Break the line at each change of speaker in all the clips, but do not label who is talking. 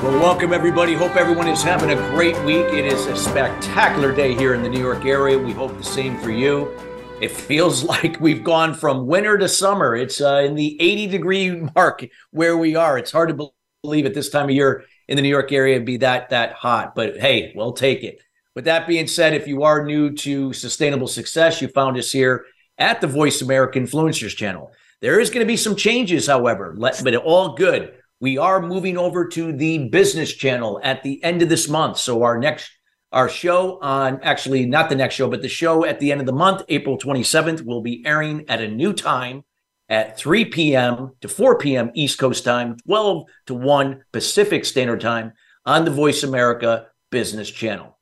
Well, welcome everybody. Hope everyone is having a great week. It is a spectacular day here in the New York area. We hope the same for you. It feels like we've gone from winter to summer. It's uh, in the 80 degree mark where we are. It's hard to believe at this time of year in the New York area be that that hot, but hey, we'll take it. With that being said, if you are new to sustainable success, you found us here at the Voice America Influencers channel. There is going to be some changes, however, let, but all good we are moving over to the business channel at the end of this month. So our next our show on actually not the next show, but the show at the end of the month, April 27th, will be airing at a new time at 3 p.m. to 4 p.m. East Coast time, 12 to 1 Pacific Standard Time on the Voice America Business Channel.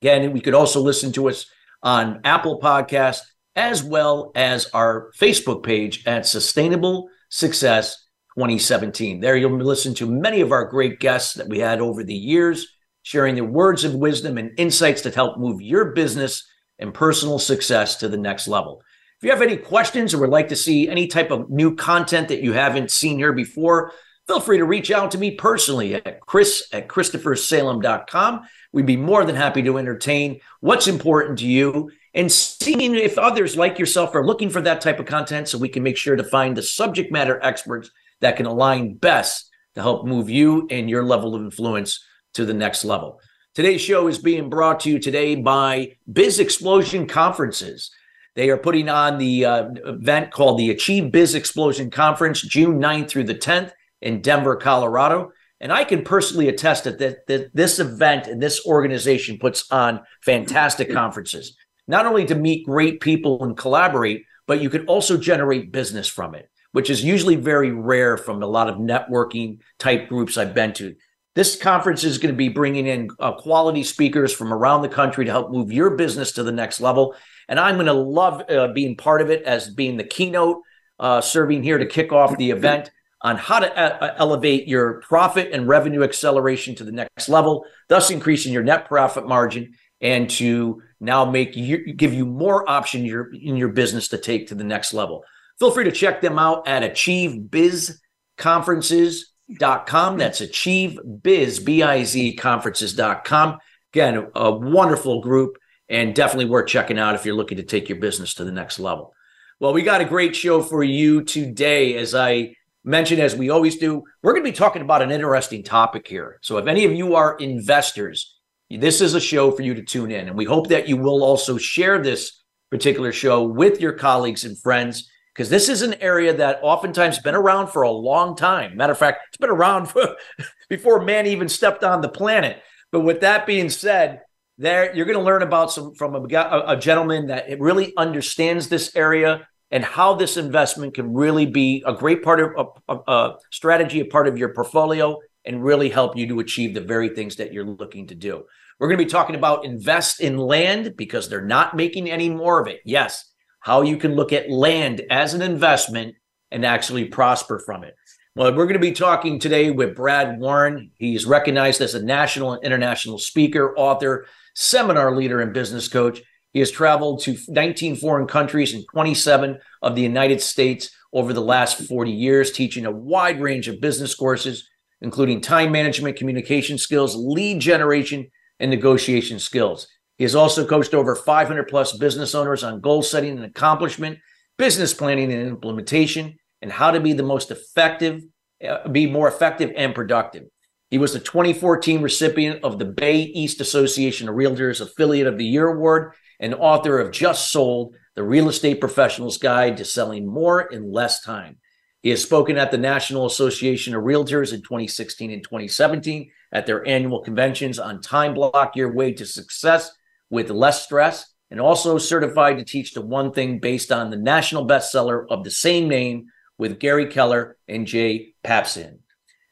Again, we could also listen to us on Apple Podcast as well as our Facebook page at Sustainable Success 2017. There you'll listen to many of our great guests that we had over the years, sharing their words of wisdom and insights that help move your business and personal success to the next level. If you have any questions or would like to see any type of new content that you haven't seen here before, feel free to reach out to me personally at chris at christophersalem.com. We'd be more than happy to entertain what's important to you and seeing if others like yourself are looking for that type of content so we can make sure to find the subject matter experts that can align best to help move you and your level of influence to the next level. Today's show is being brought to you today by Biz Explosion Conferences. They are putting on the uh, event called the Achieve Biz Explosion Conference, June 9th through the 10th in Denver, Colorado. And I can personally attest that, that, that this event and this organization puts on fantastic conferences, not only to meet great people and collaborate, but you can also generate business from it which is usually very rare from a lot of networking type groups I've been to. This conference is going to be bringing in uh, quality speakers from around the country to help move your business to the next level. And I'm going to love uh, being part of it as being the keynote, uh, serving here to kick off the event on how to uh, uh, elevate your profit and revenue acceleration to the next level, thus increasing your net profit margin and to now make you give you more option your, in your business to take to the next level. Feel free to check them out at achievebizconferences.com. Mm-hmm. That's achievebiz, B-I-Z conferences.com. Again, a wonderful group and definitely worth checking out if you're looking to take your business to the next level. Well, we got a great show for you today. As I mentioned, as we always do, we're going to be talking about an interesting topic here. So if any of you are investors, this is a show for you to tune in. And we hope that you will also share this particular show with your colleagues and friends because this is an area that oftentimes been around for a long time. Matter of fact, it's been around for, before man even stepped on the planet. But with that being said, there you're going to learn about some from a, a gentleman that really understands this area and how this investment can really be a great part of a, a, a strategy, a part of your portfolio, and really help you to achieve the very things that you're looking to do. We're going to be talking about invest in land because they're not making any more of it. Yes, how you can look at land as an investment and actually prosper from it. Well, we're going to be talking today with Brad Warren. He's recognized as a national and international speaker, author, seminar leader, and business coach. He has traveled to 19 foreign countries and 27 of the United States over the last 40 years, teaching a wide range of business courses, including time management, communication skills, lead generation, and negotiation skills. He has also coached over 500 plus business owners on goal setting and accomplishment, business planning and implementation, and how to be the most effective, uh, be more effective and productive. He was the 2014 recipient of the Bay East Association of Realtors Affiliate of the Year Award and author of Just Sold, the Real Estate Professional's Guide to Selling More in Less Time. He has spoken at the National Association of Realtors in 2016 and 2017 at their annual conventions on Time Block Your Way to Success with less stress and also certified to teach the one thing based on the national bestseller of the same name with Gary Keller and Jay Papasan.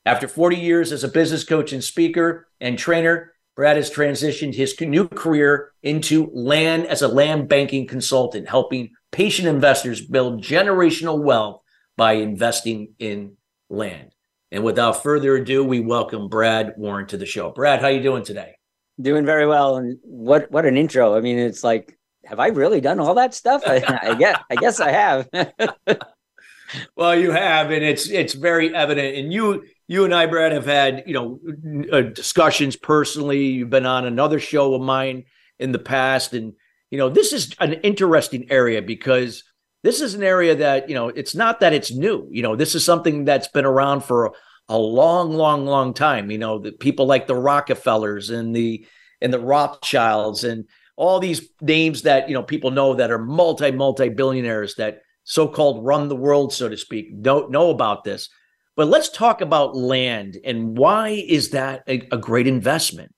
After 40 years as a business coach and speaker and trainer, Brad has transitioned his new career into land as a land banking consultant, helping patient investors build generational wealth by investing in land. And without further ado, we welcome Brad Warren to the show. Brad, how are you doing today?
Doing very well. And what what an intro. I mean, it's like, have I really done all that stuff? I, I guess I guess I have.
well, you have, and it's it's very evident. And you you and I, Brad, have had you know uh, discussions personally. You've been on another show of mine in the past, and you know this is an interesting area because this is an area that you know it's not that it's new. You know, this is something that's been around for a, long, long, long time. You know, the people like the Rockefellers and the and the Rothschilds and all these names that you know people know that are multi multi billionaires that so-called run the world so to speak don't know about this but let's talk about land and why is that a, a great investment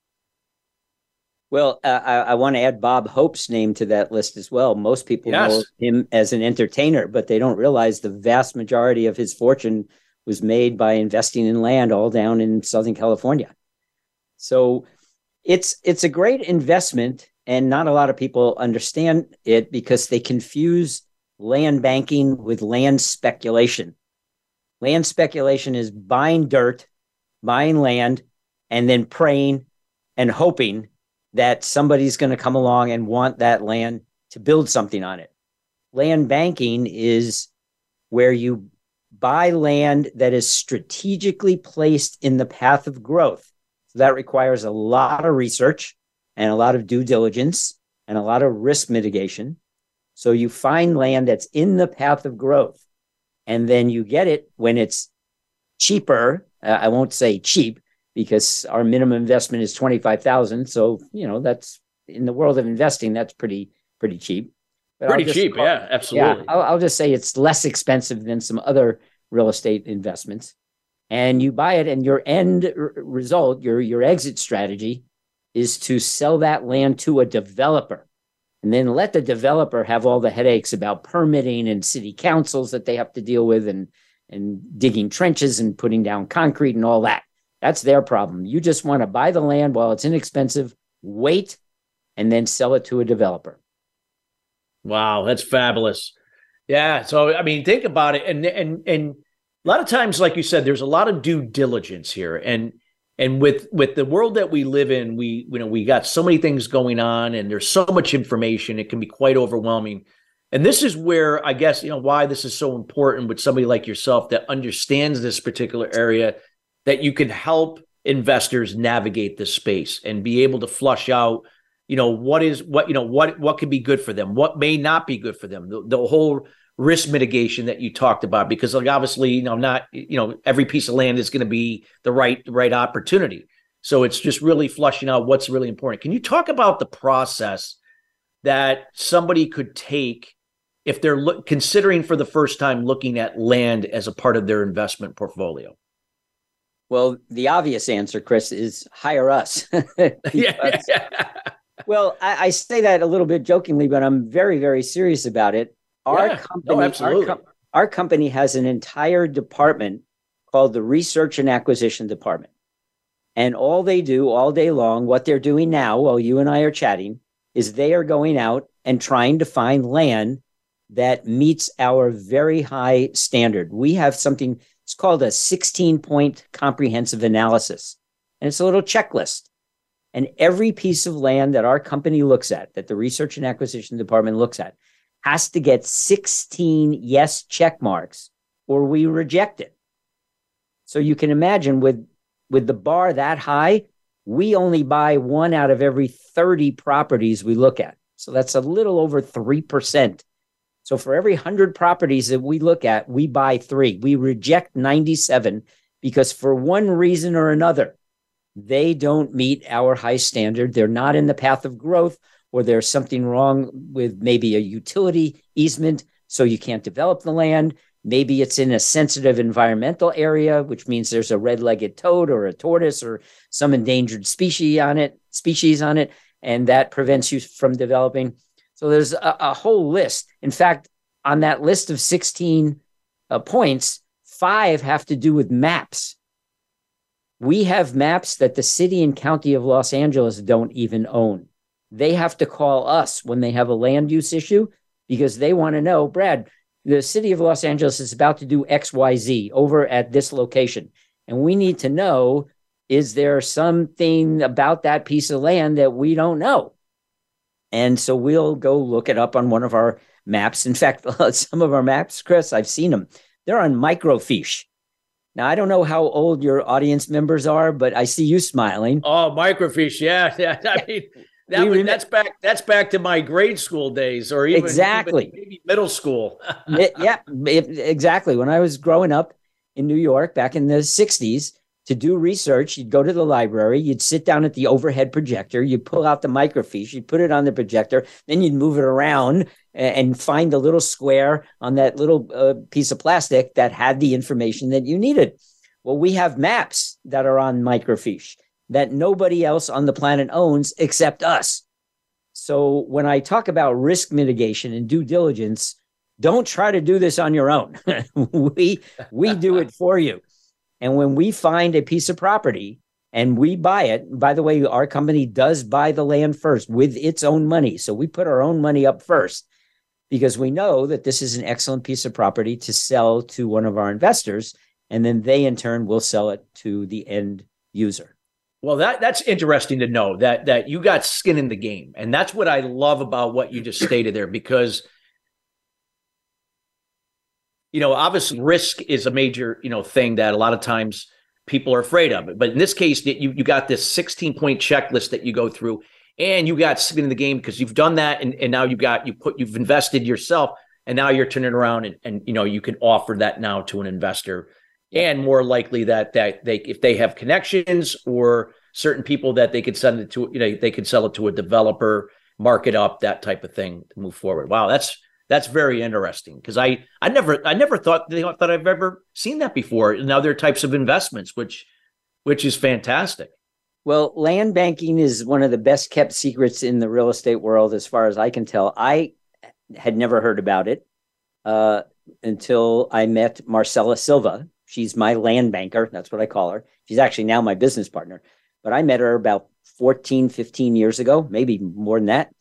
well uh, I, I, want to add bob hope's name to that list as well most people yes. know him as an entertainer but they don't realize the vast majority of his fortune was made by investing in land all down in southern california so it's it's a great investment and not a lot of people understand it because they confuse land banking with land speculation. Land speculation is buying dirt, buying land, and then praying and hoping that somebody's going to come along and want that land to build something on it. Land banking is where you buy land that is strategically placed in the path of growth. So that requires a lot of research and a lot of due diligence and a lot of risk mitigation. So you find land that's in the path of growth, and then you get it when it's cheaper. Uh, I won't say cheap because our minimum investment is twenty five thousand. So you know that's in the world of investing, that's pretty pretty cheap.
But pretty cheap, call, yeah, absolutely.
Yeah, I'll, I'll just say it's less expensive than some other real estate investments. And you buy it, and your end r- result, your your exit strategy, is to sell that land to a developer and then let the developer have all the headaches about permitting and city councils that they have to deal with and and digging trenches and putting down concrete and all that. That's their problem. You just want to buy the land while it's inexpensive, wait, and then sell it to a developer.
Wow, that's fabulous. Yeah. So I mean, think about it. And and and a lot of times, like you said, there's a lot of due diligence here. And and with with the world that we live in we you know we got so many things going on and there's so much information it can be quite overwhelming and this is where i guess you know why this is so important with somebody like yourself that understands this particular area that you can help investors navigate this space and be able to flush out you know what is what you know what what could be good for them? What may not be good for them? The, the whole risk mitigation that you talked about because like obviously you know not you know every piece of land is going to be the right the right opportunity. So it's just really flushing out what's really important. Can you talk about the process that somebody could take if they're lo- considering for the first time looking at land as a part of their investment portfolio?
Well the obvious answer chris is hire us. Because, well I, I say that a little bit jokingly but i'm very very serious about it our yeah, company, no, absolutely. Our, com- our company has an entire department called the Research and Acquisition Department. And all they do all day long, what they're doing now while you and I are chatting, is they are going out and trying to find land that meets our very high standard. We have something, it's called a 16 point comprehensive analysis. And it's a little checklist. And every piece of land that our company looks at, that the Research and Acquisition Department looks at, has to get 16 yes check marks or we reject it. So you can imagine with with the bar that high, we only buy one out of every 30 properties we look at. So that's a little over 3%. So for every 100 properties that we look at, we buy 3. We reject 97 because for one reason or another, they don't meet our high standard. They're not in the path of growth or there's something wrong with maybe a utility easement, so you can't develop the land. Maybe it's in a sensitive environmental area, which means there's a red-legged toad or a tortoise or some endangered species on it, species on it, and that prevents you from developing. So there's a, a whole list. In fact, on that list of 16 uh, points, five have to do with maps. We have maps that the city and county of Los Angeles don't even own. They have to call us when they have a land use issue because they want to know, Brad, the city of Los Angeles is about to do XYZ over at this location. And we need to know is there something about that piece of land that we don't know? And so we'll go look it up on one of our maps. In fact, some of our maps, Chris, I've seen them. They're on microfiche. Now I don't know how old your audience members are, but I see you smiling.
Oh, microfiche, yeah, yeah. I mean, that was, that's back. That's back to my grade school days, or even
exactly
even maybe middle school.
it, yeah, it, exactly. When I was growing up in New York back in the '60s, to do research, you'd go to the library, you'd sit down at the overhead projector, you'd pull out the microfiche, you'd put it on the projector, then you'd move it around and find the little square on that little uh, piece of plastic that had the information that you needed. Well, we have maps that are on microfiche that nobody else on the planet owns except us. So when I talk about risk mitigation and due diligence, don't try to do this on your own. we we do it for you. And when we find a piece of property and we buy it, by the way, our company does buy the land first with its own money. So we put our own money up first because we know that this is an excellent piece of property to sell to one of our investors. And then they in turn will sell it to the end user.
Well, that that's interesting to know that that you got skin in the game, and that's what I love about what you just stated there because you know obviously risk is a major you know thing that a lot of times people are afraid of. But in this case you you got this 16 point checklist that you go through, and you got skin in the game because you've done that, and, and now you've got you put you've invested yourself, and now you're turning around and and you know you can offer that now to an investor. And more likely that that they if they have connections or certain people that they could send it to you know they could sell it to a developer mark it up that type of thing to move forward. Wow that's that's very interesting because i i never i never thought that i've ever seen that before in other types of investments which which is fantastic
well land banking is one of the best kept secrets in the real estate world as far as i can tell i had never heard about it uh, until i met marcella silva She's my land banker. That's what I call her. She's actually now my business partner. But I met her about 14, 15 years ago, maybe more than that.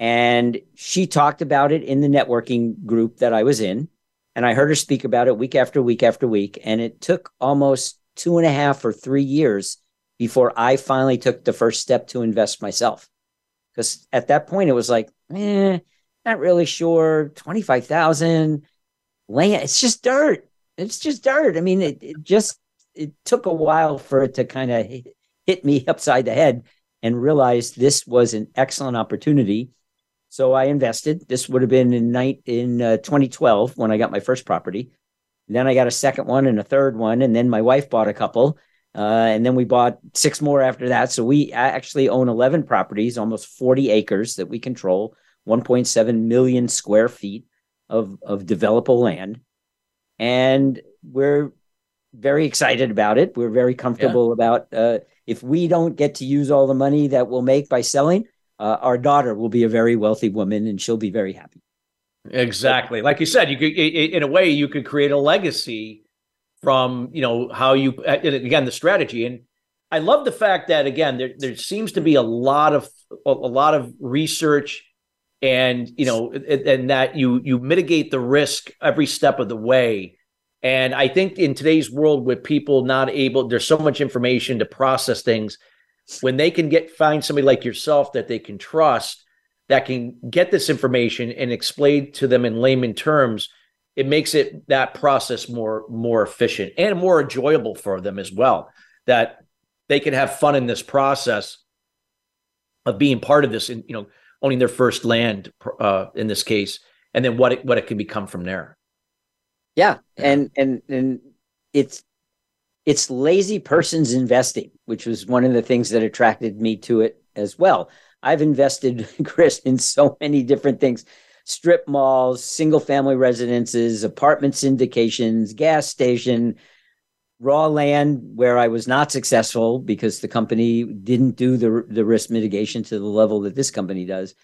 And she talked about it in the networking group that I was in. And I heard her speak about it week after week after week. And it took almost two and a half or three years before I finally took the first step to invest myself. Because at that point, it was like, eh, not really sure. 25,000 land, it's just dirt. It's just dirt. I mean, it, it just it took a while for it to kind of hit me upside the head and realize this was an excellent opportunity. So I invested. This would have been in night in uh, 2012 when I got my first property. then I got a second one and a third one, and then my wife bought a couple, uh, and then we bought six more after that. So we actually own 11 properties, almost 40 acres that we control, 1.7 million square feet of of developable land and we're very excited about it. We're very comfortable yeah. about uh, if we don't get to use all the money that we'll make by selling, uh, our daughter will be a very wealthy woman and she'll be very happy.
Exactly, like you said, you could in a way you could create a legacy from you know how you uh, again the strategy. And I love the fact that again there there seems to be a lot of a lot of research and you know and that you you mitigate the risk every step of the way. And i think in today's world with people not able there's so much information to process things when they can get find somebody like yourself that they can trust that can get this information and explain to them in layman terms it makes it that process more more efficient and more enjoyable for them as well. That they can have fun in this process of being part of this and you know owning their first land uh, in this case, and then what it, what it can become from there.
Yeah, and and and it's it's lazy person's investing, which was one of the things that attracted me to it as well. I've invested, Chris, in so many different things strip malls, single family residences, apartment syndications, gas station, raw land where I was not successful because the company didn't do the the risk mitigation to the level that this company does.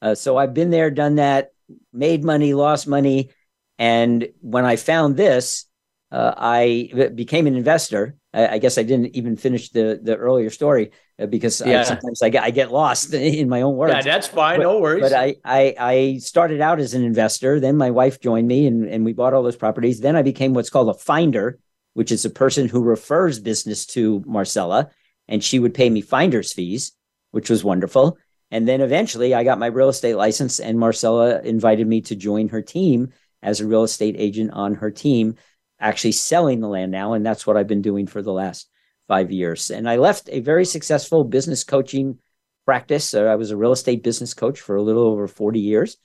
Uh, so I've been there, done that, made money, lost money, and when I found this, uh, I became an investor. I, I, guess I didn't even finish the the earlier story uh, because yeah. I, sometimes I get I get lost in my own words.
Yeah, that's fine.
But,
no worries.
But I, I I started out as an investor. Then my wife joined me, and and we bought all those properties. Then I became what's called a finder, which is a person who refers business to Marcella, and she would pay me finder's fees, which was wonderful. And then eventually I got my real estate license, and Marcella invited me to join her team as a real estate agent on her team, actually selling the land now. And that's what I've been doing for the last five years. And I left a very successful business coaching practice. I was a real estate business coach for a little over 40 years.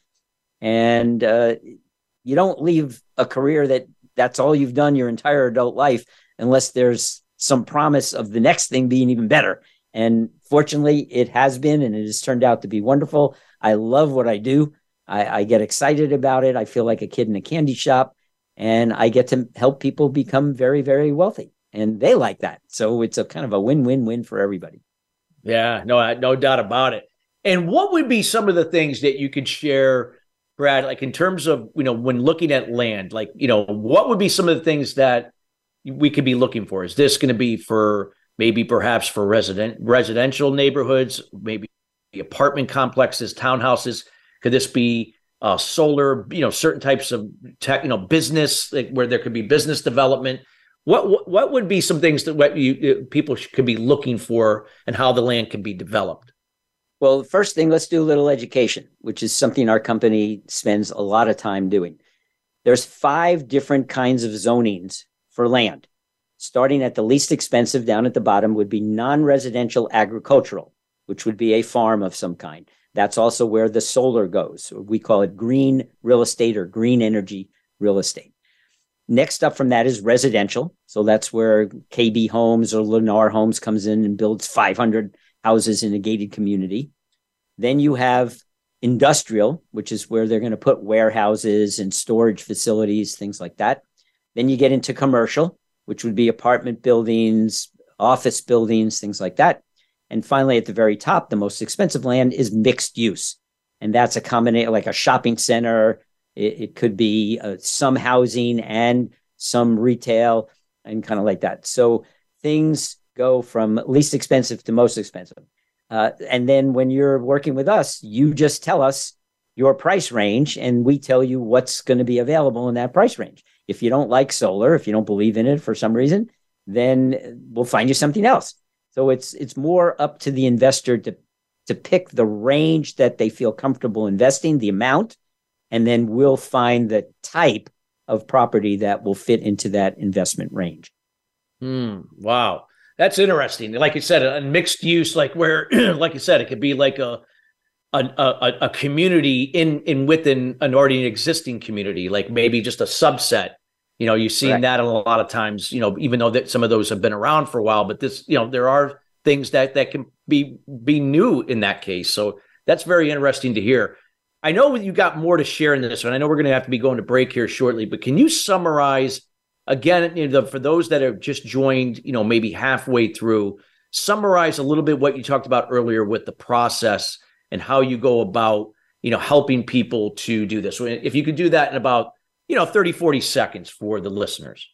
And uh, you don't leave a career that that's all you've done your entire adult life unless there's some promise of the next thing being even better. And fortunately, it has been, and it has turned out to be wonderful. I love what I do. I, I get excited about it. I feel like a kid in a candy shop, and I get to help people become very, very wealthy. And they like that. So it's a kind of a win win win for everybody.
Yeah, no, no doubt about it. And what would be some of the things that you could share, Brad, like in terms of, you know, when looking at land, like, you know, what would be some of the things that we could be looking for? Is this going to be for maybe perhaps for resident residential neighborhoods, maybe apartment complexes, townhouses. Could this be uh, solar? You know, certain types of tech, you know, business like where there could be business development. What, what would be some things that what you people could be looking for, and how the land can be developed?
Well, first thing, let's do a little education, which is something our company spends a lot of time doing. There's five different kinds of zonings for land starting at the least expensive down at the bottom would be non-residential agricultural, which would be a farm of some kind. That's also where the solar goes. We call it green real estate or green energy real estate. Next up from that is residential. So that's where KB Homes or Lennar Homes comes in and builds 500 houses in a gated community. Then you have industrial, which is where they're going to put warehouses and storage facilities, things like that. Then you get into commercial, which would be apartment buildings, office buildings, things like that. And finally, at the very top, the most expensive land is mixed use. And that's a combination, like a shopping center. It, it could be uh, some housing and some retail and kind of like that. So things go from least expensive to most expensive. Uh, and then when you're working with us, you just tell us your price range and we tell you what's going to be available in that price range. If you don't like solar, if you don't believe in it for some reason, then we'll find you something else. So it's it's more up to the investor to to pick the range that they feel comfortable investing, the amount, and then we'll find the type of property that will fit into that investment range.
Hmm. Wow. That's interesting. Like you said, a mixed use, like where, like you said, it could be like a a, a, a community in in within an already existing community, like maybe just a subset. You know, you've seen right. that a lot of times. You know, even though that some of those have been around for a while, but this, you know, there are things that that can be be new in that case. So that's very interesting to hear. I know you got more to share in this one. I know we're going to have to be going to break here shortly, but can you summarize again you know, for those that have just joined, you know, maybe halfway through, summarize a little bit what you talked about earlier with the process and how you go about you know helping people to do this if you could do that in about you know 30 40 seconds for the listeners.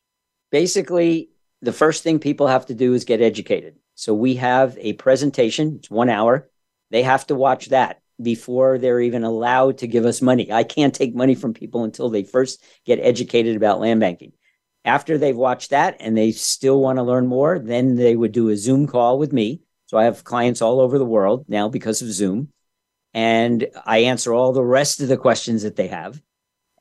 Basically the first thing people have to do is get educated. So we have a presentation. It's one hour. They have to watch that before they're even allowed to give us money. I can't take money from people until they first get educated about land banking. After they've watched that and they still want to learn more then they would do a zoom call with me. So i have clients all over the world now because of zoom. And I answer all the rest of the questions that they have.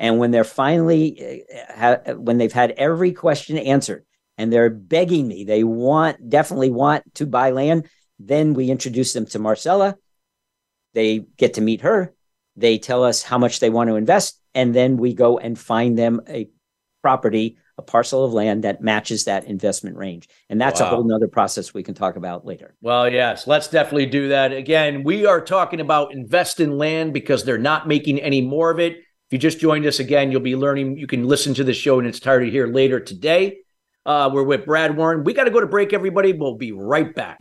And when they're finally, uh, ha- when they've had every question answered and they're begging me, they want, definitely want to buy land, then we introduce them to Marcella. They get to meet her. They tell us how much they want to invest. And then we go and find them a property a parcel of land that matches that investment range. And that's wow. a whole nother process we can talk about later.
Well, yes, let's definitely do that. Again, we are talking about invest in land because they're not making any more of it. If you just joined us again, you'll be learning. You can listen to the show in its entirety here later today. Uh, we're with Brad Warren. We got to go to break, everybody. We'll be right back.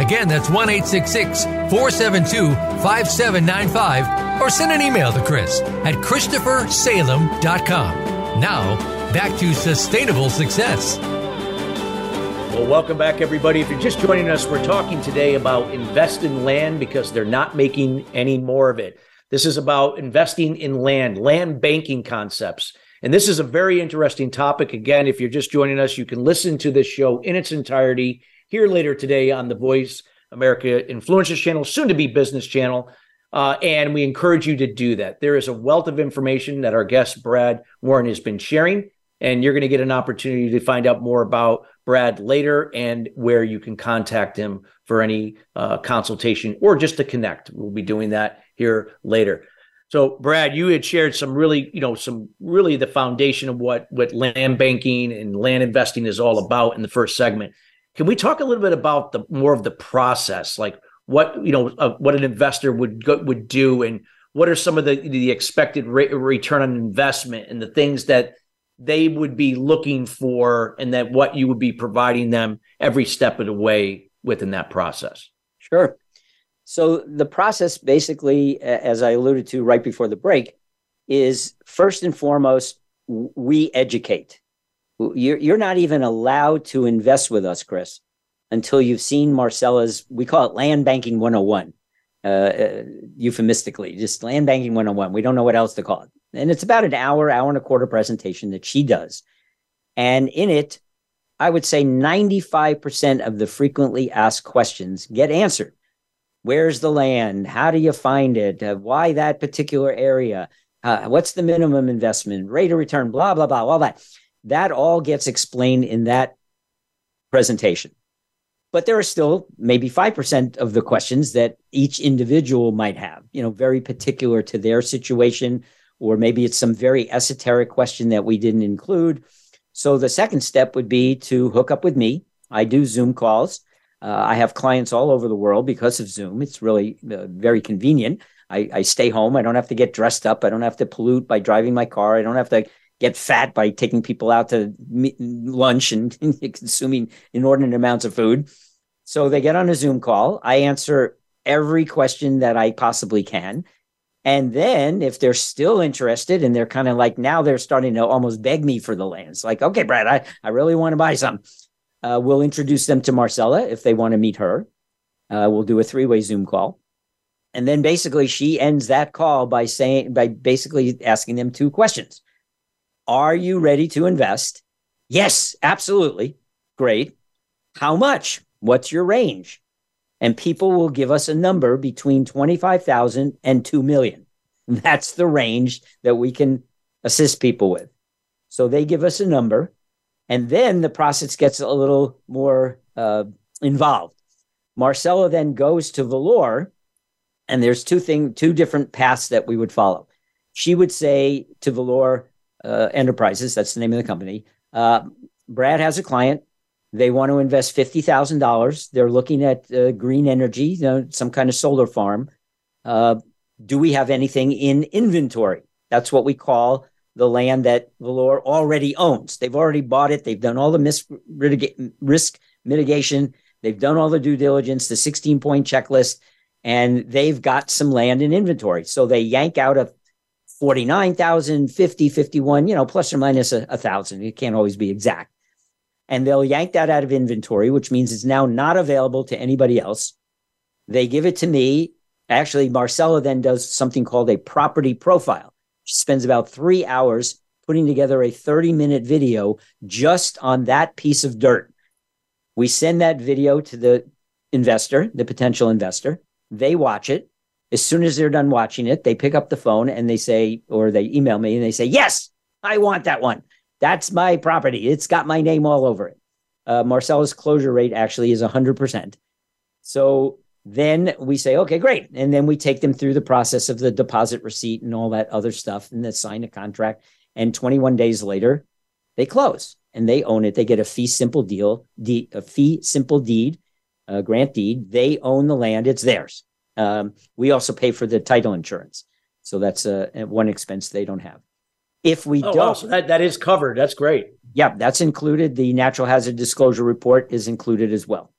Again, that's 1 866 472 5795. Or send an email to Chris at ChristopherSalem.com. Now, back to sustainable success.
Well, welcome back, everybody. If you're just joining us, we're talking today about invest in land because they're not making any more of it. This is about investing in land, land banking concepts. And this is a very interesting topic. Again, if you're just joining us, you can listen to this show in its entirety here later today on the Voice America Influencers channel, soon to be business channel. Uh, and we encourage you to do that. There is a wealth of information that our guest, Brad Warren, has been sharing and you're going to get an opportunity to find out more about Brad later and where you can contact him for any uh, consultation or just to connect. We'll be doing that here later. So, Brad, you had shared some really, you know, some really the foundation of what what land banking and land investing is all about in the first segment. Can we talk a little bit about the more of the process, like what you know, uh, what an investor would go, would do, and what are some of the the expected return on investment and the things that they would be looking for and that what you would be providing them every step of the way within that process.
Sure. So the process basically, as I alluded to right before the break, is first and foremost, we educate. You're, you're not even allowed to invest with us, Chris, until you've seen Marcella's, we call it land banking 101, uh, uh, euphemistically, just land banking 101. We don't know what else to call it. And it's about an hour, hour and a quarter presentation that she does. And in it, I would say 95% of the frequently asked questions get answered. Where's the land? How do you find it? Uh, why that particular area? Uh, what's the minimum investment, rate of return, blah, blah, blah, all that. That all gets explained in that presentation. But there are still maybe 5% of the questions that each individual might have, you know, very particular to their situation, or maybe it's some very esoteric question that we didn't include. So the second step would be to hook up with me. I do Zoom calls. Uh, I have clients all over the world because of Zoom. It's really uh, very convenient. I, I, stay home. I don't have to get dressed up. I don't have to pollute by driving my car. I don't have to get fat by taking people out to lunch and consuming inordinate amounts of food. So they get on a Zoom call. I answer every question that I possibly can. And then if they're still interested and they're kind of like now they're starting to almost beg me for the lands, like, okay, Brad, I, I really want to buy some. Uh, we'll introduce them to Marcella if they want to meet her. Uh, we'll do a three way Zoom call. And then basically she ends that call by saying, by basically asking them two questions. Are you ready to invest? Yes, absolutely. Great. How much? What's your range? and people will give us a number between 25,000 and 2 million. That's the range that we can assist people with. So they give us a number, and then the process gets a little more uh, involved. Marcella then goes to Valor, and there's two thing, two different paths that we would follow. She would say to Valor uh, Enterprises, that's the name of the company, uh, Brad has a client. They want to invest fifty thousand dollars. They're looking at uh, green energy, you know, some kind of solar farm. Uh, do we have anything in inventory? That's what we call the land that Valor already owns. They've already bought it. They've done all the mis- risk mitigation. They've done all the due diligence, the 16 point checklist, and they've got some land in inventory. So they yank out a 49,000, 50, 51, you know, plus or minus a, a thousand. It can't always be exact. And they'll yank that out of inventory, which means it's now not available to anybody else. They give it to me. Actually, Marcella then does something called a property profile. She spends about three hours putting together a 30 minute video just on that piece of dirt. We send that video to the investor, the potential investor. They watch it. As soon as they're done watching it, they pick up the phone and they say, or they email me and they say, Yes, I want that one. That's my property. It's got my name all over it. Uh, Marcella's closure rate actually is 100%. So then we say, okay, great. And then we take them through the process of the deposit receipt and all that other stuff and then sign a contract. And 21 days later, they close and they own it. They get a fee simple deal, a fee simple deed, a grant deed. They own the land. It's theirs. Um, we also pay for the title insurance. So that's a, one expense they don't have. If we oh, don't, wow.
so that, that is covered. That's great.
Yeah, that's included. The natural hazard disclosure report is included as well.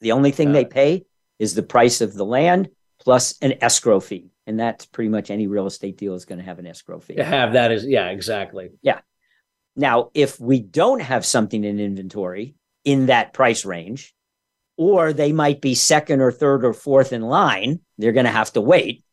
The only thing they pay is the price of the land plus an escrow fee. And that's pretty much any real estate deal is going to have an escrow fee.
Have that is, yeah, exactly.
Yeah. Now, if we don't have something in inventory in that price range, or they might be second or third or fourth in line, they're going to have to wait.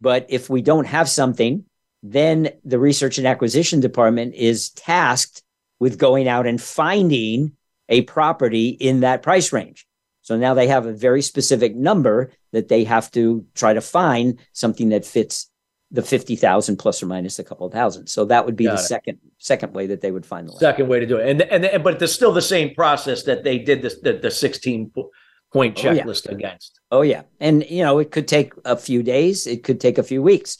But if we don't have something, then the research and acquisition department is tasked with going out and finding a property in that price range. So now they have a very specific number that they have to try to find something that fits the 50,000 plus or minus a couple of thousand. So that would be Got the it. second second way that they would find the land.
Second way to do it. And and, and but it's still the same process that they did this the, the 16 point checklist oh, yeah. against.
Oh yeah. And you know, it could take a few days, it could take a few weeks.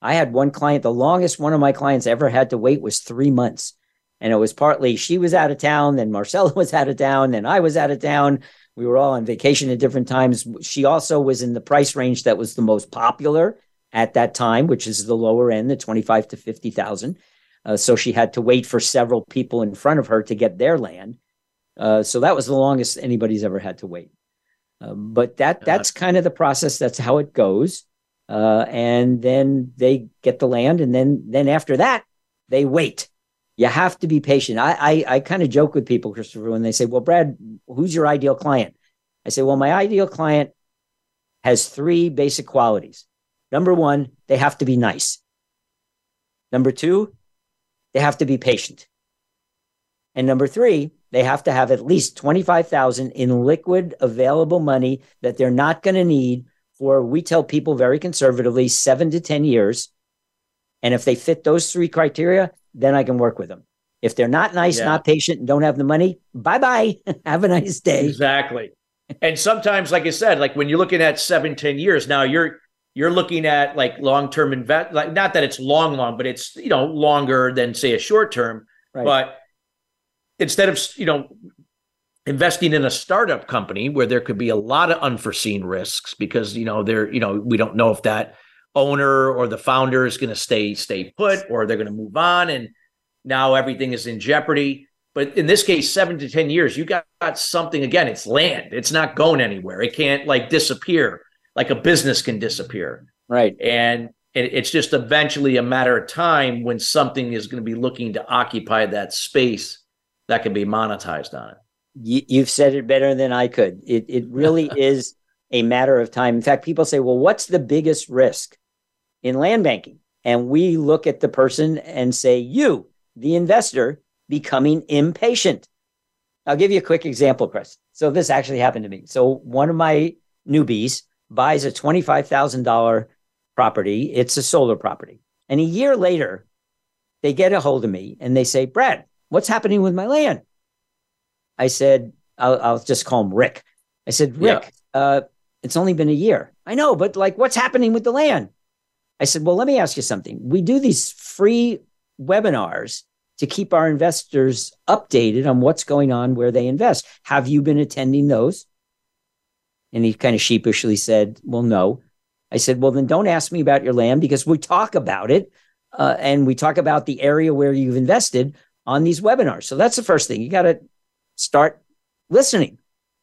I had one client, the longest one of my clients ever had to wait was 3 months. And it was partly she was out of town, then Marcella was out of town, then I was out of town. We were all on vacation at different times. She also was in the price range that was the most popular at that time, which is the lower end, the 25 to 50,000. Uh, so she had to wait for several people in front of her to get their land. Uh, so that was the longest anybody's ever had to wait. Uh, but that that's kind of the process. That's how it goes. Uh, and then they get the land, and then then after that, they wait. You have to be patient. I I, I kind of joke with people, Christopher, when they say, "Well, Brad, who's your ideal client?" I say, "Well, my ideal client has three basic qualities. Number one, they have to be nice. Number two, they have to be patient. And number three, they have to have at least 25,000 in liquid available money that they're not going to need for, we tell people very conservatively, seven to 10 years. And if they fit those three criteria, then I can work with them. If they're not nice, yeah. not patient, and don't have the money, bye bye. have a nice day.
Exactly. And sometimes, like I said, like when you're looking at seven, 10 years, now you're you're looking at like long-term invest like not that it's long long but it's you know longer than say a short term right. but instead of you know investing in a startup company where there could be a lot of unforeseen risks because you know there you know we don't know if that owner or the founder is going to stay stay put or they're going to move on and now everything is in jeopardy. But in this case 7 to 10 years you got something again it's land. It's not going anywhere. It can't like disappear like a business can disappear.
Right.
And it's just eventually a matter of time when something is going to be looking to occupy that space that can be monetized on it.
You've said it better than I could. It, it really is a matter of time. In fact, people say, well, what's the biggest risk in land banking? And we look at the person and say, you, the investor, becoming impatient. I'll give you a quick example, Chris. So this actually happened to me. So one of my newbies buys a $25,000 property. It's a solar property. And a year later, they get a hold of me and they say, Brad, what's happening with my land? I said, I'll, I'll just call him Rick. I said, Rick, yeah. uh, it's only been a year. I know, but like, what's happening with the land? I said, well, let me ask you something. We do these free webinars to keep our investors updated on what's going on where they invest. Have you been attending those? And he kind of sheepishly said, Well, no. I said, Well, then don't ask me about your land because we talk about it uh, and we talk about the area where you've invested on these webinars. So that's the first thing. You got to start listening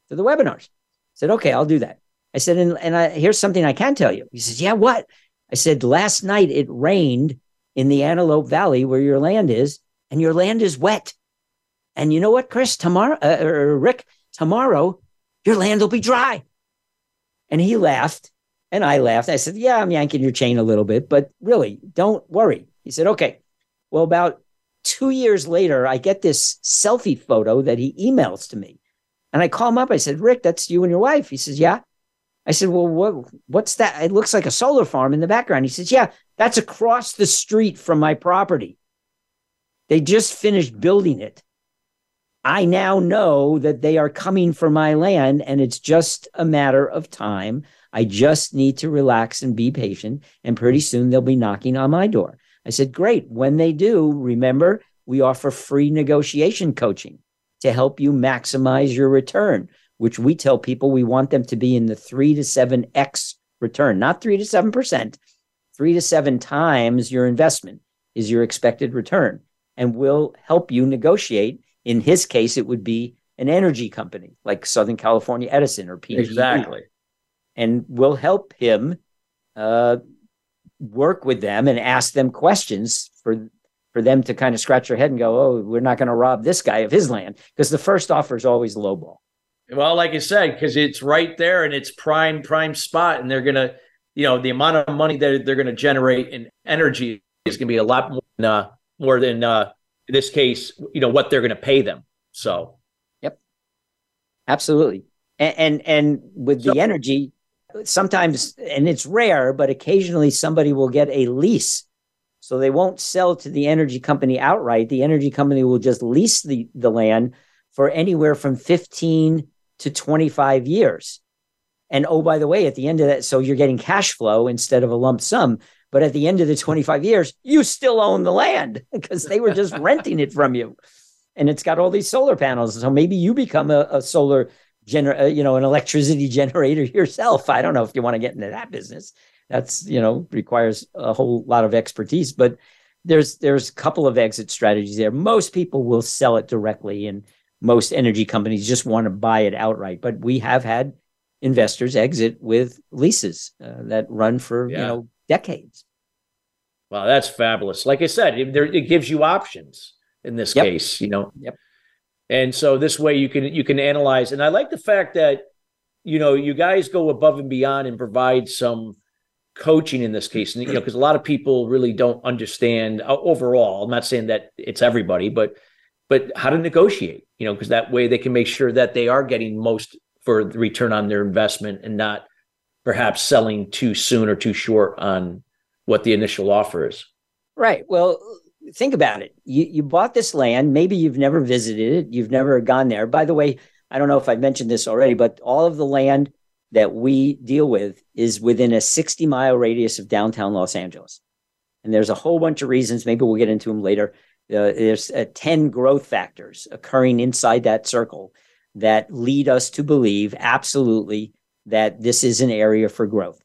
to the webinars. I said, okay, I'll do that. I said, and, and I, here's something I can tell you. He says, yeah, what? I said, last night it rained in the Antelope Valley where your land is, and your land is wet. And you know what, Chris? Tomorrow, uh, or Rick, tomorrow your land will be dry. And he laughed, and I laughed. I said, Yeah, I'm yanking your chain a little bit, but really, don't worry. He said, Okay. Well, about two years later, I get this selfie photo that he emails to me. And I call him up. I said, Rick, that's you and your wife. He says, Yeah. I said, Well, what, what's that? It looks like a solar farm in the background. He says, Yeah, that's across the street from my property. They just finished building it. I now know that they are coming for my land and it's just a matter of time. I just need to relax and be patient. And pretty soon they'll be knocking on my door. I said, Great. When they do, remember, we offer free negotiation coaching to help you maximize your return, which we tell people we want them to be in the three to seven X return, not three to seven percent, three to seven times your investment is your expected return. And we'll help you negotiate in his case, it would be an energy company like Southern California Edison or PG.
Exactly.
And we'll help him uh, work with them and ask them questions for for them to kind of scratch their head and go, "Oh, we're not going to rob this guy of his land," because the first offer is always lowball.
Well, like I said, because it's right there and it's prime prime spot, and they're gonna, you know, the amount of money that they're going to generate in energy is going to be a lot more than uh, more than uh, in this case, you know, what they're going to pay them. So,
yep, absolutely. And and, and with so, the energy, sometimes, and it's rare, but occasionally somebody will get a lease. So they won't sell to the energy company outright. The energy company will just lease the, the land for anywhere from 15 to 25 years. And oh, by the way, at the end of that, so you're getting cash flow instead of a lump sum. But at the end of the 25 years, you still own the land because they were just renting it from you. And it's got all these solar panels. So maybe you become a, a solar gener, uh, you know, an electricity generator yourself. I don't know if you want to get into that business. That's, you know, requires a whole lot of expertise, but there's there's a couple of exit strategies there. Most people will sell it directly and most energy companies just want to buy it outright, but we have had investors exit with leases uh, that run for, yeah. you know, decades.
Wow, that's fabulous. Like I said, it, there, it gives you options in this yep. case, you know.
Yep.
And so this way you can you can analyze. And I like the fact that you know you guys go above and beyond and provide some coaching in this case. And you know, because a lot of people really don't understand uh, overall. I'm not saying that it's everybody, but but how to negotiate. You know, because that way they can make sure that they are getting most for the return on their investment and not perhaps selling too soon or too short on what the initial offer is.
Right. Well, think about it. You you bought this land. Maybe you've never visited it. You've never gone there. By the way, I don't know if I mentioned this already, but all of the land that we deal with is within a 60 mile radius of downtown Los Angeles. And there's a whole bunch of reasons. Maybe we'll get into them later. Uh, there's uh, 10 growth factors occurring inside that circle that lead us to believe absolutely that this is an area for growth.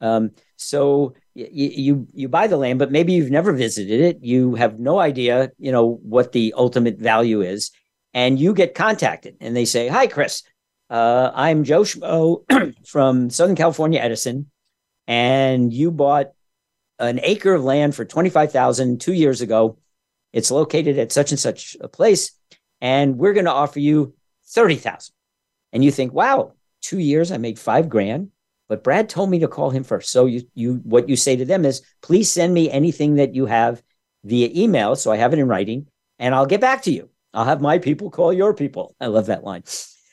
Um, so you you buy the land, but maybe you've never visited it. You have no idea, you know, what the ultimate value is, and you get contacted, and they say, "Hi, Chris, uh, I'm Joe Schmo from Southern California Edison, and you bought an acre of land for twenty five thousand two years ago. It's located at such and such a place, and we're going to offer you thirty thousand. And you think, "Wow, two years, I made five grand." But Brad told me to call him first. So you you what you say to them is, please send me anything that you have via email, so I have it in writing, and I'll get back to you. I'll have my people call your people. I love that line.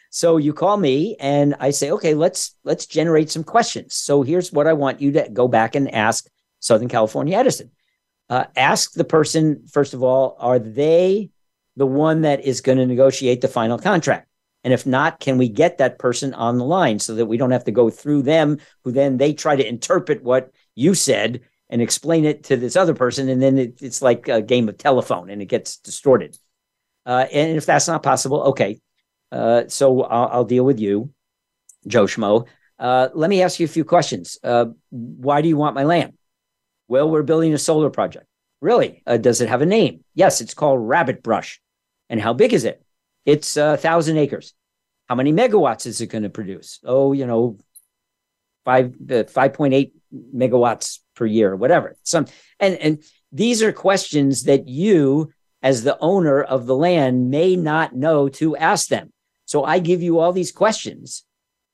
So you call me and I say, okay, let's let's generate some questions. So here's what I want you to go back and ask Southern California Edison. Uh, ask the person first of all, are they the one that is going to negotiate the final contract? And if not, can we get that person on the line so that we don't have to go through them, who then they try to interpret what you said and explain it to this other person. And then it, it's like a game of telephone and it gets distorted. Uh, and if that's not possible, okay. Uh, so I'll, I'll, deal with you, Joe Schmo. Uh, let me ask you a few questions. Uh, why do you want my land? Well, we're building a solar project. Really? Uh, does it have a name? Yes, it's called Rabbit Brush. And how big is it? It's a thousand acres. How many megawatts is it going to produce? Oh, you know, five uh, five point eight megawatts per year, whatever. Some and and these are questions that you, as the owner of the land, may not know to ask them. So I give you all these questions.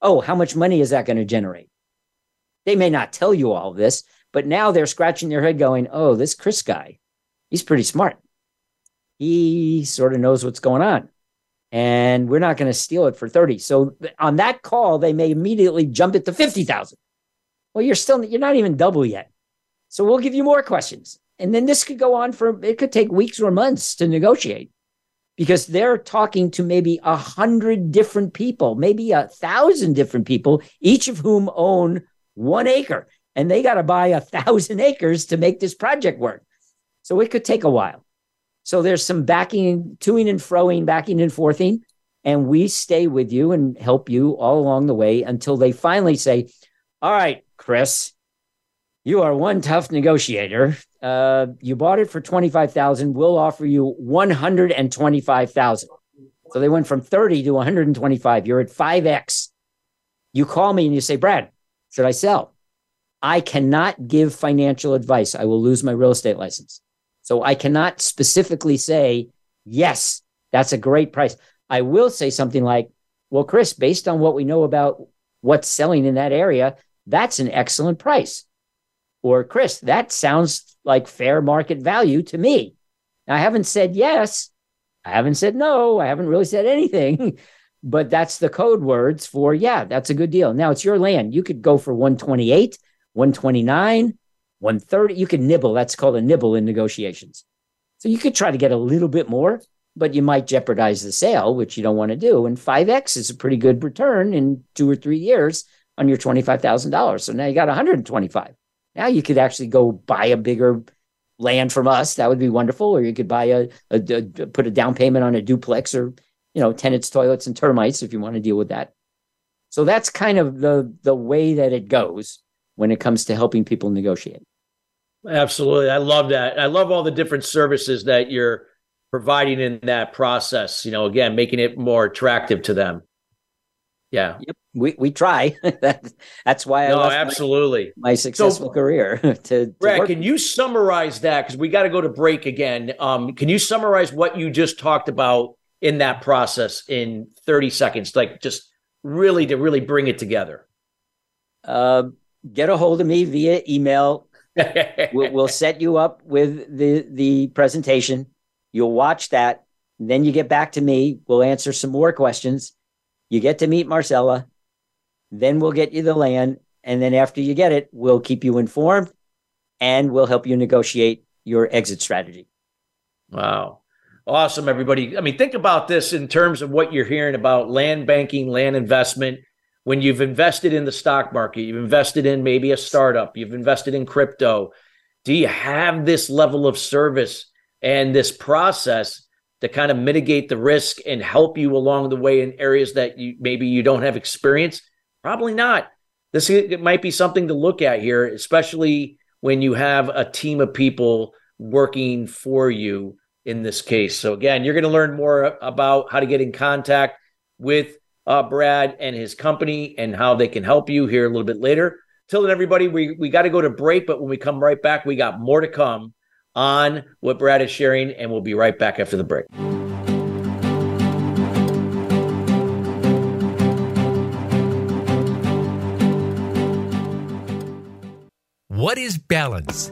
Oh, how much money is that going to generate? They may not tell you all this, but now they're scratching their head going, oh, this Chris guy, he's pretty smart. He sort of knows what's going on. And we're not going to steal it for 30. So on that call, they may immediately jump it to 50,000. Well, you're still, you're not even double yet. So we'll give you more questions. And then this could go on for, it could take weeks or months to negotiate because they're talking to maybe a hundred different people, maybe a thousand different people, each of whom own one acre and they got to buy a thousand acres to make this project work. So it could take a while. So there's some backing, toing and froing, backing and forthing. And we stay with you and help you all along the way until they finally say, All right, Chris, you are one tough negotiator. Uh, you bought it for 25,000. We'll offer you 125,000. So they went from 30 to 125. You're at 5X. You call me and you say, Brad, should I sell? I cannot give financial advice. I will lose my real estate license. So I cannot specifically say, yes, that's a great price. I will say something like, well, Chris, based on what we know about what's selling in that area, that's an excellent price. Or, Chris, that sounds like fair market value to me. Now, I haven't said yes. I haven't said no. I haven't really said anything, but that's the code words for, yeah, that's a good deal. Now it's your land. You could go for 128 129, 130. You can nibble. That's called a nibble in negotiations. So you could try to get a little bit more, but you might jeopardize the sale, which you don't want to do. And 5X is a pretty good return in two or three years on your $25,000. So now you got 125. Now you could actually go buy a bigger land from us. That would be wonderful. Or you could buy a, a, a put a down payment on a duplex or, you know, tenants, toilets, and termites if you want to deal with that. So that's kind of the the way that it goes when it comes to helping people negotiate.
Absolutely. I love that. I love all the different services that you're providing in that process, you know, again, making it more attractive to them. Yeah.
Yep. We we try. That's why I
no, absolutely
my, my successful so, career. to, to
Brad, can you summarize that? Because we got to go to break again. Um, can you summarize what you just talked about in that process in 30 seconds? Like just really to really bring it together.
Uh, get a hold of me via email. We'll, we'll, set you up with the the presentation. You'll watch that. Then you get back to me. We'll answer some more questions. You get to meet Marcella. Then we'll get you the land. And then after you get it, we'll keep you informed and we'll help you negotiate your exit strategy.
Wow. Awesome, everybody. I mean, think about this in terms of what you're hearing about land banking, land investment when you've invested in the stock market, you've invested in maybe a startup, you've invested in crypto, do you have this level of service and this process to kind of mitigate the risk and help you along the way in areas that you maybe you don't have experience? Probably not. This might be something to look at here, especially when you have a team of people working for you in this case. So again, you're going to learn more about how to get in contact with uh, Brad and his company and how they can help you here a little bit later. Till then, everybody, we, we got to go to break, but when we come right back, we got more to come on what Brad is sharing, and we'll be right back after the break.
What is balance?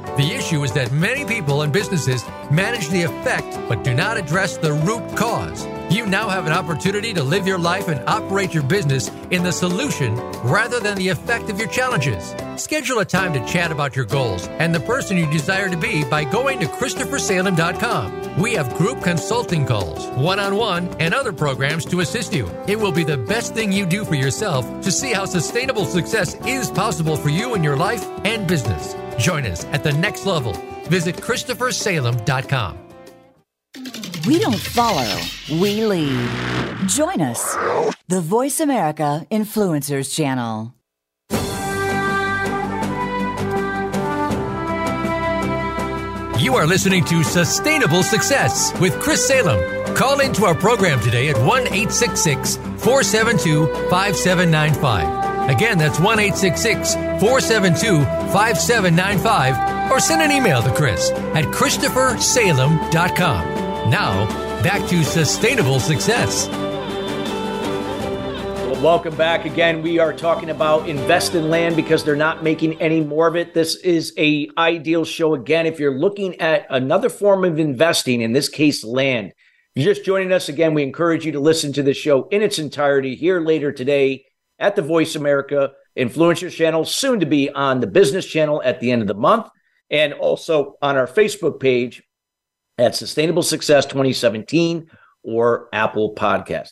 The issue is that many people and businesses manage the effect but do not address the root cause. You now have an opportunity to live your life and operate your business in the solution rather than the effect of your challenges. Schedule a time to chat about your goals and the person you desire to be by going to ChristopherSalem.com. We have group consulting calls, one on one, and other programs to assist you. It will be the best thing you do for yourself to see how sustainable success is possible for you in your life and business. Join us at the next level. Visit ChristopherSalem.com.
We don't follow, we lead. Join us, the Voice America Influencers Channel.
You are listening to Sustainable Success with Chris Salem. Call into our program today at 1 866 472 5795. Again, that's 1 866 472 5795. Or send an email to Chris at ChristopherSalem.com. Now, back to Sustainable Success.
Welcome back again. We are talking about invest in land because they're not making any more of it. This is a ideal show again if you're looking at another form of investing, in this case land. If you're just joining us again, we encourage you to listen to the show in its entirety here later today at the Voice America Influencers channel, soon to be on the business channel at the end of the month, and also on our Facebook page at Sustainable Success 2017 or Apple Podcast.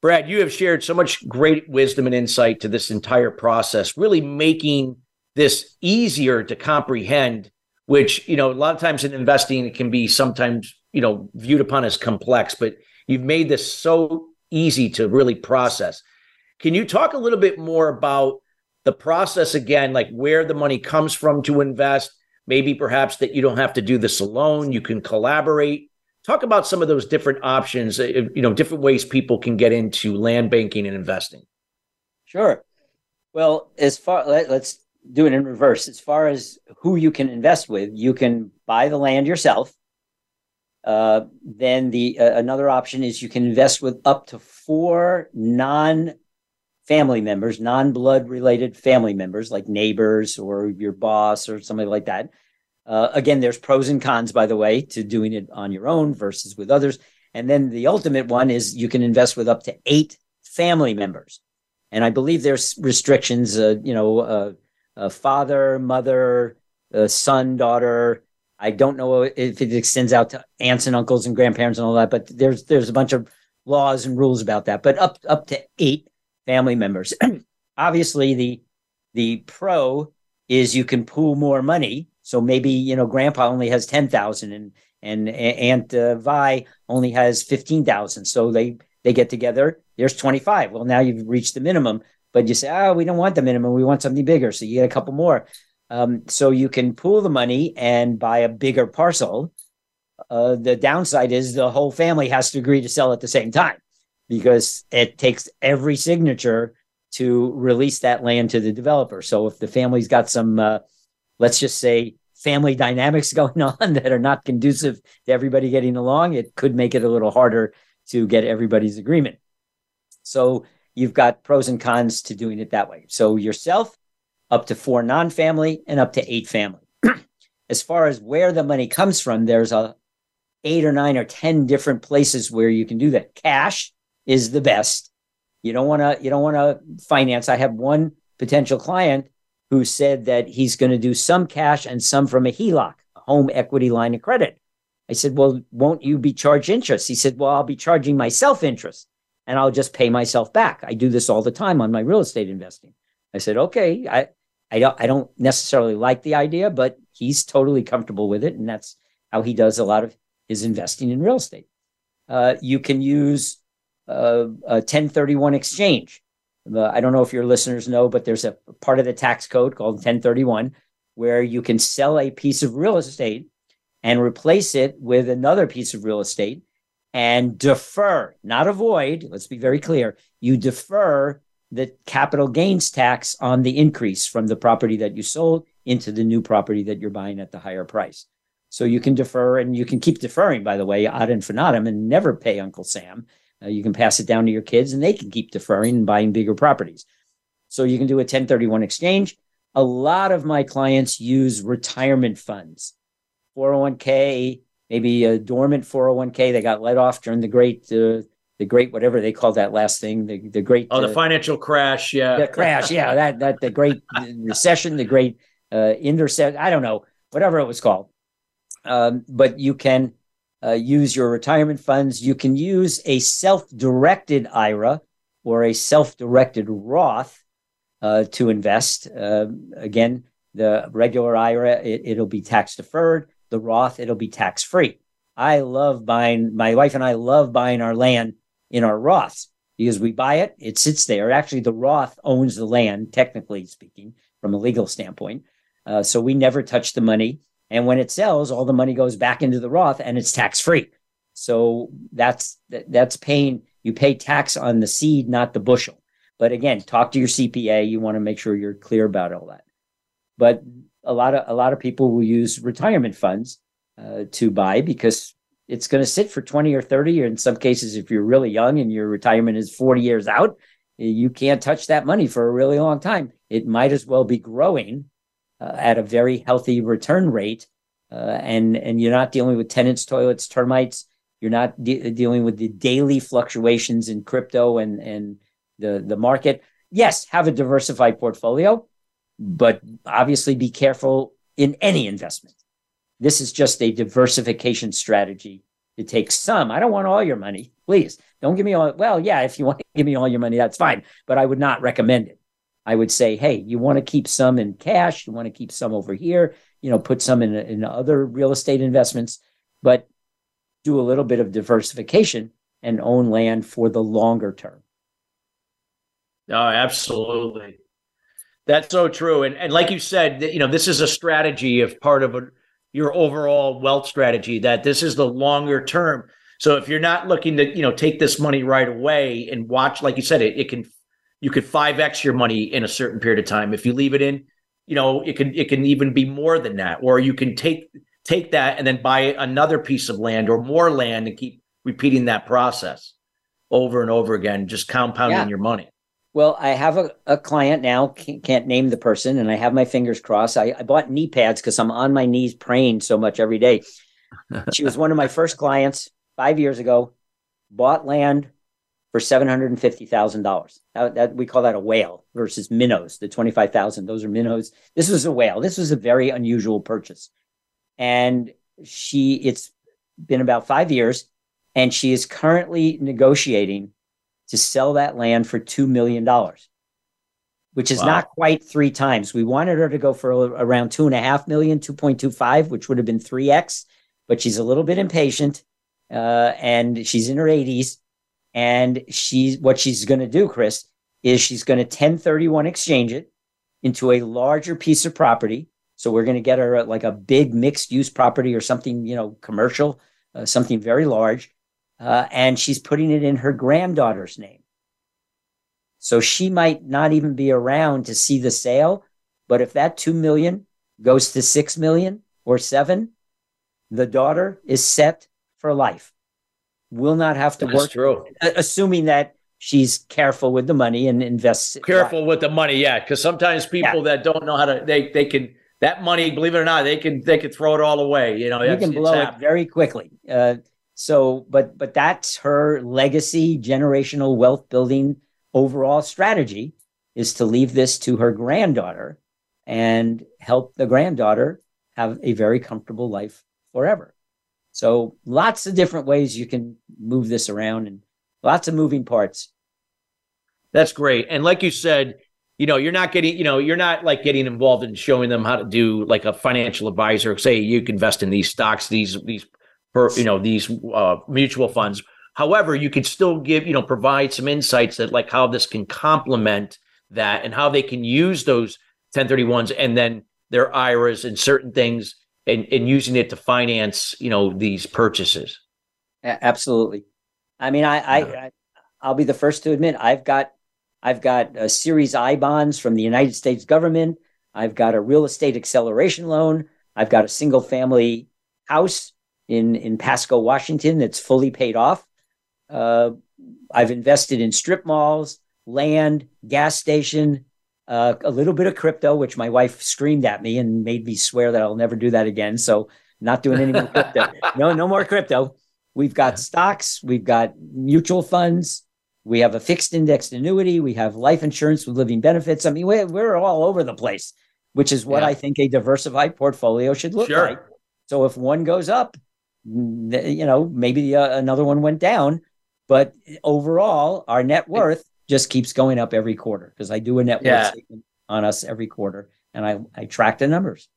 Brad, you have shared so much great wisdom and insight to this entire process, really making this easier to comprehend, which, you know, a lot of times in investing, it can be sometimes, you know, viewed upon as complex, but you've made this so easy to really process. Can you talk a little bit more about the process again, like where the money comes from to invest? Maybe perhaps that you don't have to do this alone, you can collaborate Talk about some of those different options, uh, you know, different ways people can get into land banking and investing.
Sure. Well, as far let, us do it in reverse. As far as who you can invest with, you can buy the land yourself. Uh, then the uh, another option is you can invest with up to four non family members, non blood related family members like neighbors or your boss or somebody like that. Uh, again, there's pros and cons, by the way, to doing it on your own versus with others. And then the ultimate one is you can invest with up to eight family members. And I believe there's restrictions, uh, you know, uh, uh father, mother, uh, son, daughter. I don't know if it extends out to aunts and uncles and grandparents and all that, but there's there's a bunch of laws and rules about that. But up up to eight family members. Obviously, the the pro is you can pool more money so maybe you know Grandpa only has ten thousand, and and Aunt uh, Vi only has fifteen thousand. So they they get together. There's twenty five. Well, now you've reached the minimum, but you say, oh, we don't want the minimum. We want something bigger. So you get a couple more. Um, so you can pool the money and buy a bigger parcel. Uh, the downside is the whole family has to agree to sell at the same time because it takes every signature to release that land to the developer. So if the family's got some, uh, let's just say, family dynamics going on that are not conducive to everybody getting along, it could make it a little harder to get everybody's agreement. So you've got pros and cons to doing it that way. So yourself, up to four non family, and up to eight family. as far as where the money comes from, there's a eight or nine or 10 different places where you can do that. Cash is the best. You don't want to, you don't want to finance. I have one potential client who said that he's going to do some cash and some from a HELOC, a home equity line of credit. I said, Well, won't you be charged interest? He said, Well, I'll be charging myself interest and I'll just pay myself back. I do this all the time on my real estate investing. I said, Okay, I, I don't I don't necessarily like the idea, but he's totally comfortable with it. And that's how he does a lot of his investing in real estate. Uh, you can use uh, a 1031 exchange. I don't know if your listeners know, but there's a part of the tax code called 1031 where you can sell a piece of real estate and replace it with another piece of real estate and defer, not avoid. Let's be very clear. You defer the capital gains tax on the increase from the property that you sold into the new property that you're buying at the higher price. So you can defer and you can keep deferring, by the way, ad infinitum and never pay Uncle Sam uh, you can pass it down to your kids and they can keep deferring and buying bigger properties. So you can do a 1031 exchange. A lot of my clients use retirement funds, 401k, maybe a dormant 401k. They got let off during the great uh, the great whatever they call that last thing, the the great
oh the uh, financial crash, yeah,
the crash, yeah, that that the great recession, the great uh, intercept, I don't know, whatever it was called. Um, but you can uh, use your retirement funds. You can use a self-directed IRA or a self-directed Roth uh, to invest. Uh, again, the regular IRA it, will be tax deferred. The Roth it'll be tax free. I love buying. My wife and I love buying our land in our Roths because we buy it, it sits there. Actually, the Roth owns the land, technically speaking, from a legal standpoint. Uh, so we never touch the money. And when it sells, all the money goes back into the Roth and it's tax free. So that's that's paying you pay tax on the seed, not the bushel. But again, talk to your CPA. You want to make sure you're clear about all that. But a lot of a lot of people will use retirement funds uh, to buy because it's going to sit for 20 or 30 or in some cases if you're really young and your retirement is 40 years out you can't touch that money for a really long time it might as well be growing uh, at a very healthy return rate uh, and and you're not dealing with tenants toilets termites you're not de- dealing with the daily fluctuations in crypto and and the the market yes have a diversified portfolio but obviously be careful in any investment this is just a diversification strategy to take some. I don't want all your money. Please don't give me all. Well, yeah, if you want to give me all your money, that's fine. But I would not recommend it. I would say, hey, you want to keep some in cash. You want to keep some over here. You know, put some in, in other real estate investments, but do a little bit of diversification and own land for the longer term.
Oh, absolutely. That's so true. And, and like you said, you know, this is a strategy of part of a your overall wealth strategy that this is the longer term so if you're not looking to you know take this money right away and watch like you said it, it can you could 5x your money in a certain period of time if you leave it in you know it can it can even be more than that or you can take take that and then buy another piece of land or more land and keep repeating that process over and over again just compounding yeah. your money
well, I have a, a client now, can't name the person, and I have my fingers crossed. I, I bought knee pads because I'm on my knees praying so much every day. she was one of my first clients five years ago, bought land for $750,000. That, that, we call that a whale versus minnows, the 25,000. Those are minnows. This was a whale. This was a very unusual purchase. And she, it's been about five years, and she is currently negotiating to sell that land for $2 million, which is wow. not quite three times. We wanted her to go for around two and a half million, 2.25, which would have been 3x, but she's a little bit impatient. Uh, and she's in her 80s. And she's what she's going to do, Chris, is she's going to 1031 exchange it into a larger piece of property. So we're going to get her like a big mixed use property or something, you know, commercial, uh, something very large uh, and she's putting it in her granddaughter's name. So she might not even be around to see the sale. But if that 2 million goes to 6 million or 7, the daughter is set for life. Will not have to That's work.
True.
Assuming that she's careful with the money and invests.
Careful with the money, yeah. Because sometimes people yeah. that don't know how to, they they can that money, believe it or not, they can they can throw it all away. You know,
you can blow it very quickly. Uh, so, but but that's her legacy, generational wealth building overall strategy is to leave this to her granddaughter and help the granddaughter have a very comfortable life forever. So, lots of different ways you can move this around and lots of moving parts.
That's great. And like you said, you know, you're not getting, you know, you're not like getting involved in showing them how to do like a financial advisor. Say you can invest in these stocks, these these for you know these uh, mutual funds. However, you could still give you know provide some insights that like how this can complement that and how they can use those 1031s and then their IRAs and certain things and, and using it to finance you know these purchases.
Absolutely. I mean, I, I, I will be the first to admit I've got I've got a Series I bonds from the United States government. I've got a real estate acceleration loan. I've got a single family house in in Pasco, Washington, that's fully paid off. Uh, I've invested in strip malls, land, gas station, uh, a little bit of crypto, which my wife screamed at me and made me swear that I'll never do that again. So not doing any more crypto. no, no more crypto. We've got stocks, we've got mutual funds, we have a fixed indexed annuity, we have life insurance with living benefits. I mean, we're, we're all over the place, which is what yeah. I think a diversified portfolio should look sure. like. So if one goes up, you know, maybe uh, another one went down, but overall, our net worth just keeps going up every quarter because I do a net yeah. statement on us every quarter and I, I track the numbers.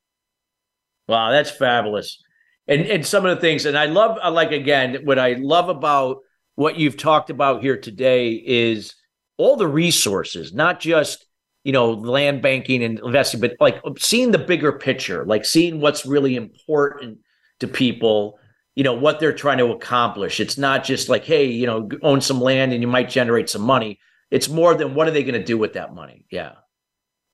Wow, that's fabulous. And and some of the things, and I love like again, what I love about what you've talked about here today is all the resources, not just you know land banking and investing, but like seeing the bigger picture, like seeing what's really important to people you know what they're trying to accomplish it's not just like hey you know own some land and you might generate some money it's more than what are they going to do with that money? Yeah.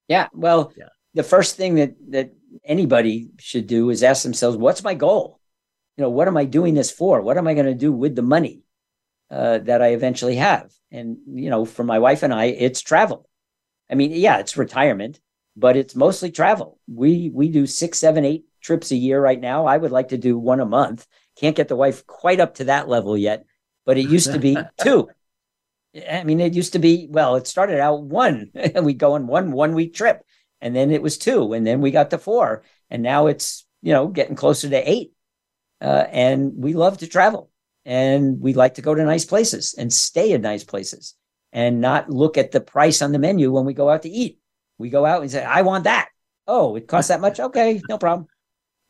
Yeah well yeah. the first thing that that anybody should do is ask themselves what's my goal? You know what am i doing this for? What am i going to do with the money uh, that i eventually have? And you know for my wife and i it's travel. I mean yeah it's retirement but it's mostly travel. We we do six seven eight trips a year right now. I would like to do one a month. Can't get the wife quite up to that level yet, but it used to be two. I mean, it used to be, well, it started out one, and we go on one one week trip, and then it was two, and then we got to four, and now it's, you know, getting closer to eight. Uh, and we love to travel and we like to go to nice places and stay in nice places and not look at the price on the menu when we go out to eat. We go out and say, I want that. Oh, it costs that much? Okay, no problem.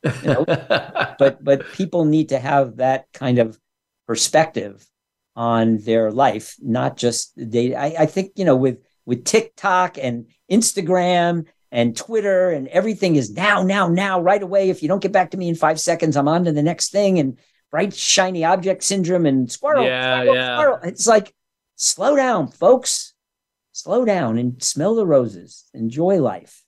You know? but but people need to have that kind of perspective on their life, not just they. I, I think you know with with TikTok and Instagram and Twitter and everything is now, now, now, right away. If you don't get back to me in five seconds, I'm on to the next thing. And bright shiny object syndrome and squirrel, yeah, squirrel, yeah. Squirrel. It's like slow down, folks. Slow down and smell the roses. Enjoy life.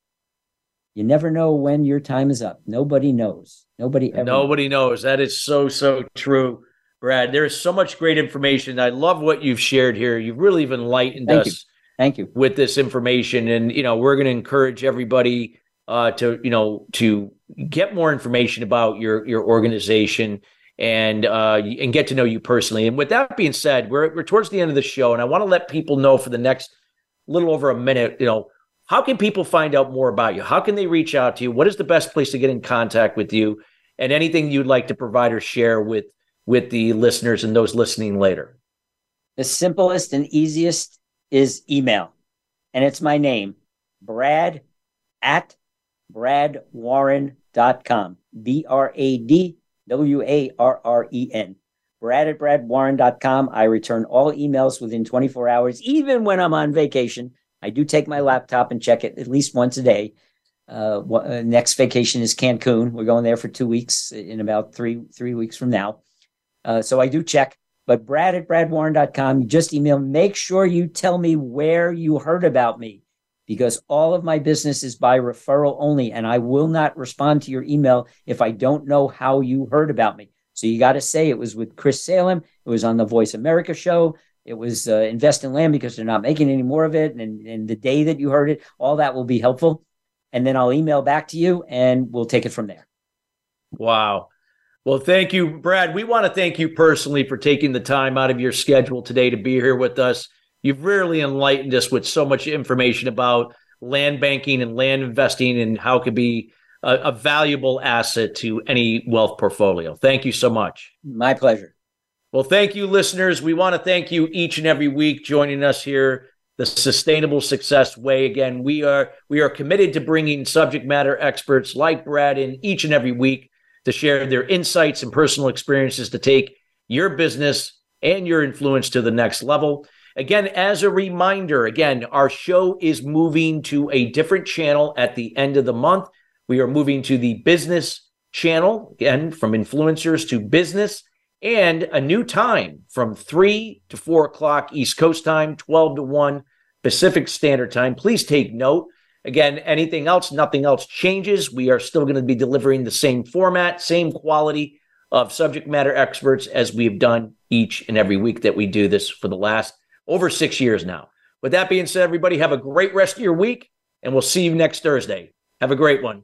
You never know when your time is up. Nobody knows. Nobody ever.
Nobody knows. knows. That is so so true, Brad. There is so much great information. I love what you've shared here. You've really enlightened
Thank
us.
You. Thank you
with this information, and you know we're going to encourage everybody uh, to you know to get more information about your your organization and uh, and get to know you personally. And with that being said, we're we're towards the end of the show, and I want to let people know for the next little over a minute, you know, how can people find out more about you? How can they reach out to you? What is the best place to get in contact with you? And anything you'd like to provide or share with with the listeners and those listening later?
The simplest and easiest is email. And it's my name, Brad at bradwarren.com. B R A D W A R R E N. Brad at bradwarren.com. I return all emails within 24 hours, even when I'm on vacation. I do take my laptop and check it at least once a day. Uh, uh, next vacation is Cancun. We're going there for two weeks in about three three weeks from now. Uh, so I do check. But Brad at bradwarren.com, just email. Make sure you tell me where you heard about me because all of my business is by referral only. And I will not respond to your email if I don't know how you heard about me. So you got to say it was with Chris Salem. It was on the Voice America show. It was uh, invest in land because they're not making any more of it. And, and the day that you heard it, all that will be helpful. And then I'll email back to you and we'll take it from there.
Wow. Well, thank you, Brad. We want to thank you personally for taking the time out of your schedule today to be here with us. You've really enlightened us with so much information about land banking and land investing and how it could be a, a valuable asset to any wealth portfolio. Thank you so much.
My pleasure.
Well, thank you, listeners. We want to thank you each and every week joining us here, the Sustainable Success Way. Again, we are we are committed to bringing subject matter experts like Brad in each and every week to share their insights and personal experiences to take your business and your influence to the next level. Again, as a reminder, again, our show is moving to a different channel at the end of the month. We are moving to the business channel, again, from influencers to business and a new time from 3 to 4 o'clock East Coast time, 12 to 1 Pacific Standard Time. Please take note. Again, anything else, nothing else changes. We are still going to be delivering the same format, same quality of subject matter experts as we've done each and every week that we do this for the last over six years now. With that being said, everybody have a great rest of your week, and we'll see you next Thursday. Have a great one.